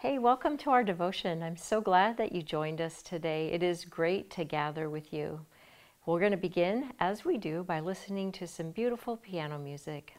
Hey, welcome to our devotion. I'm so glad that you joined us today. It is great to gather with you. We're going to begin, as we do, by listening to some beautiful piano music.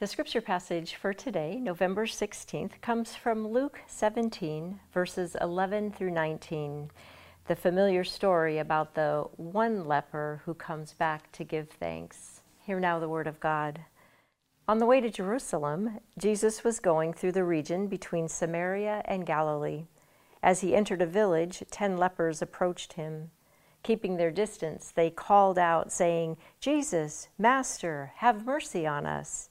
The scripture passage for today, November 16th, comes from Luke 17, verses 11 through 19. The familiar story about the one leper who comes back to give thanks. Hear now the word of God. On the way to Jerusalem, Jesus was going through the region between Samaria and Galilee. As he entered a village, ten lepers approached him. Keeping their distance, they called out, saying, Jesus, Master, have mercy on us.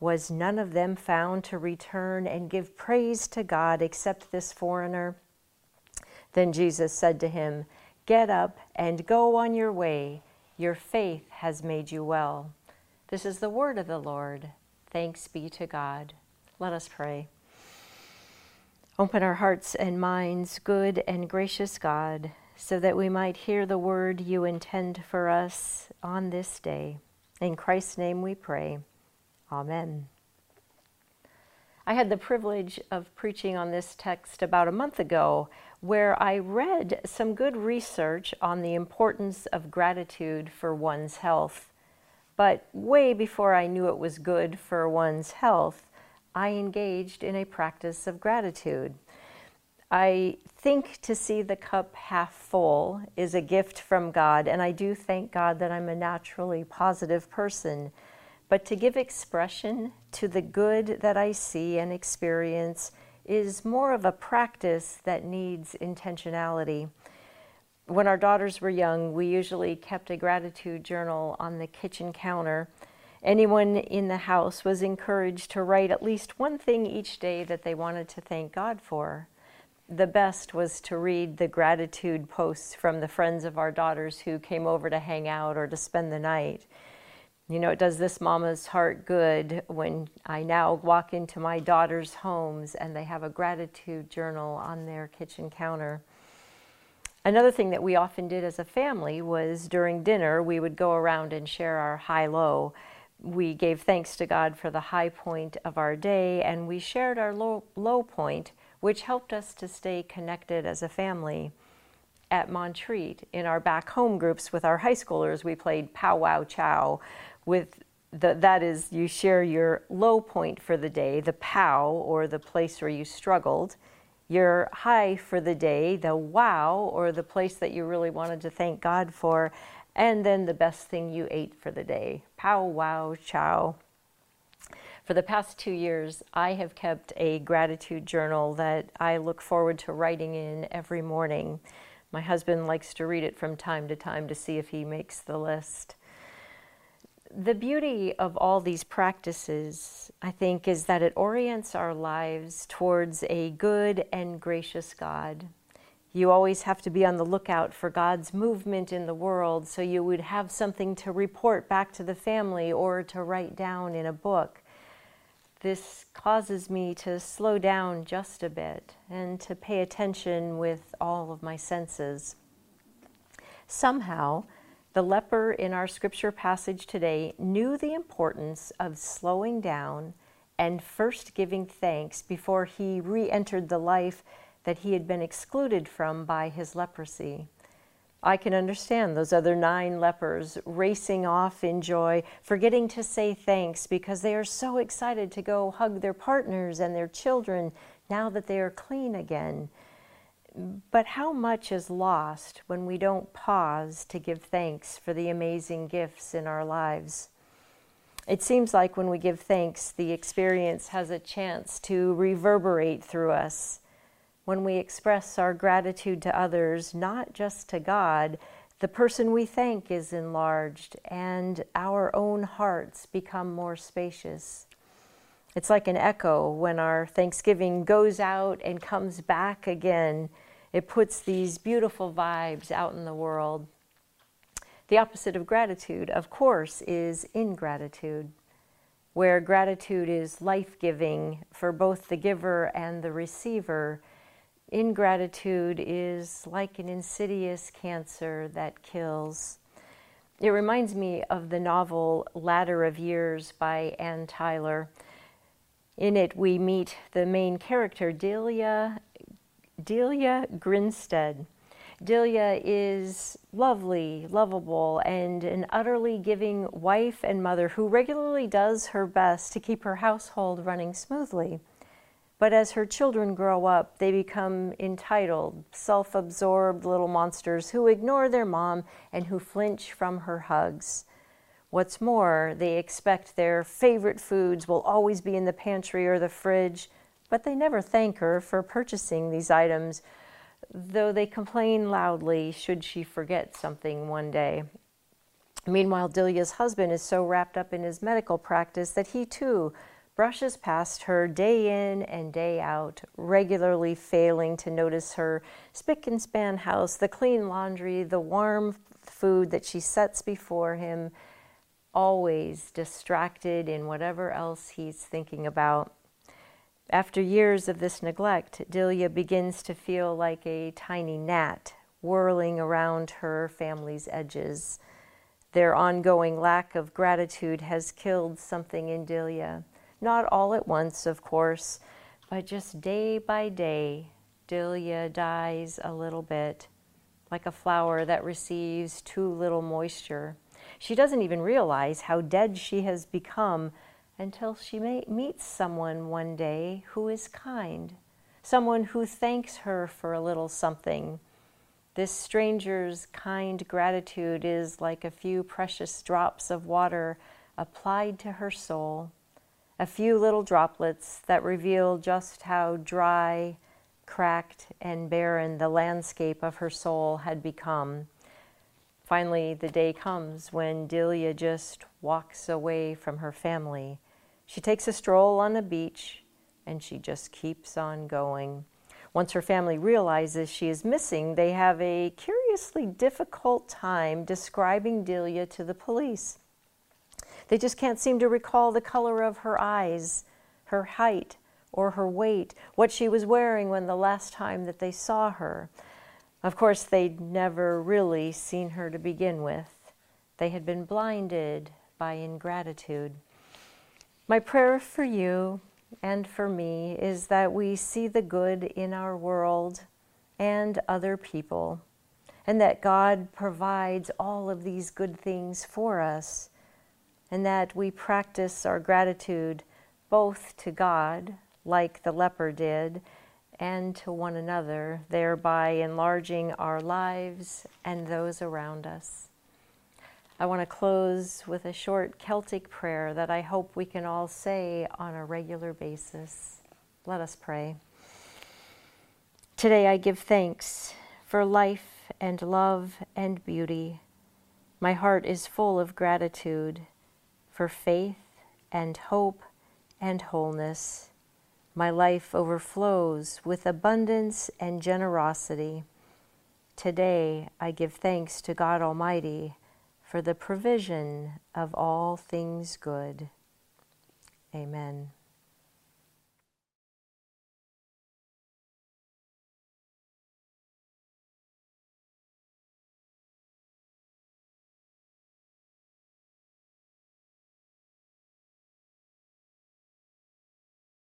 Was none of them found to return and give praise to God except this foreigner? Then Jesus said to him, Get up and go on your way. Your faith has made you well. This is the word of the Lord. Thanks be to God. Let us pray. Open our hearts and minds, good and gracious God, so that we might hear the word you intend for us on this day. In Christ's name we pray. Amen. I had the privilege of preaching on this text about a month ago, where I read some good research on the importance of gratitude for one's health. But way before I knew it was good for one's health, I engaged in a practice of gratitude. I think to see the cup half full is a gift from God, and I do thank God that I'm a naturally positive person but to give expression to the good that I see and experience is more of a practice that needs intentionality. When our daughters were young, we usually kept a gratitude journal on the kitchen counter. Anyone in the house was encouraged to write at least one thing each day that they wanted to thank God for. The best was to read the gratitude posts from the friends of our daughters who came over to hang out or to spend the night. You know, it does this mama's heart good when I now walk into my daughter's homes and they have a gratitude journal on their kitchen counter. Another thing that we often did as a family was during dinner, we would go around and share our high low. We gave thanks to God for the high point of our day and we shared our low, low point, which helped us to stay connected as a family at Montreat in our back home groups with our high schoolers, we played Pow Wow Chow, with the, that is you share your low point for the day, the pow or the place where you struggled, your high for the day, the wow, or the place that you really wanted to thank God for, and then the best thing you ate for the day. Pow, wow, chow. For the past two years, I have kept a gratitude journal that I look forward to writing in every morning. My husband likes to read it from time to time to see if he makes the list. The beauty of all these practices, I think, is that it orients our lives towards a good and gracious God. You always have to be on the lookout for God's movement in the world so you would have something to report back to the family or to write down in a book this causes me to slow down just a bit and to pay attention with all of my senses. Somehow, the leper in our scripture passage today knew the importance of slowing down and first giving thanks before he re entered the life that he had been excluded from by his leprosy. I can understand those other nine lepers racing off in joy, forgetting to say thanks because they are so excited to go hug their partners and their children now that they are clean again. But how much is lost when we don't pause to give thanks for the amazing gifts in our lives? It seems like when we give thanks, the experience has a chance to reverberate through us when we express our gratitude to others, not just to God, the person we thank is enlarged and our own hearts become more spacious. It's like an echo when our thanksgiving goes out and comes back again. It puts these beautiful vibes out in the world. The opposite of gratitude, of course, is ingratitude, where gratitude is life giving for both the giver and the receiver ingratitude is like an insidious cancer that kills. It reminds me of the novel Ladder of Years by Anne Tyler. In it, we meet the main character, Delia, Delia Grinstead. Delia is lovely, lovable, and an utterly giving wife and mother who regularly does her best to keep her household running smoothly. But as her children grow up, they become entitled, self absorbed little monsters who ignore their mom and who flinch from her hugs. What's more, they expect their favorite foods will always be in the pantry or the fridge, but they never thank her for purchasing these items, though they complain loudly should she forget something one day. Meanwhile, Delia's husband is so wrapped up in his medical practice that he too brushes past her day in and day out, regularly failing to notice her spick and span house, the clean laundry, the warm food that she sets before him, always distracted in whatever else he's thinking about. After years of this neglect, Delia begins to feel like a tiny gnat whirling around her family's edges. Their ongoing lack of gratitude has killed something in Delia. Not all at once, of course, but just day by day, Delia dies a little bit, like a flower that receives too little moisture. She doesn't even realize how dead she has become until she meets someone one day who is kind, someone who thanks her for a little something. This stranger's kind gratitude is like a few precious drops of water applied to her soul a few little droplets that reveal just how dry, cracked, and barren the landscape of her soul had become. Finally, the day comes when Delia just walks away from her family. She takes a stroll on the beach and she just keeps on going. Once her family realizes she is missing, they have a curiously difficult time describing Delia to the police. They just can't seem to recall the color of her eyes, her height, or her weight, what she was wearing when the last time that they saw her. Of course, they'd never really seen her to begin with. They had been blinded by ingratitude. My prayer for you and for me is that we see the good in our world and other people, and that God provides all of these good things for us and that we practice our gratitude both to God, like the leper did, and to one another, thereby enlarging our lives and those around us. I want to close with a short Celtic prayer that I hope we can all say on a regular basis. Let us pray. Today I give thanks for life and love and beauty. My heart is full of gratitude for faith and hope and wholeness. My life overflows with abundance and generosity. Today I give thanks to God Almighty for the provision of all things good. Amen.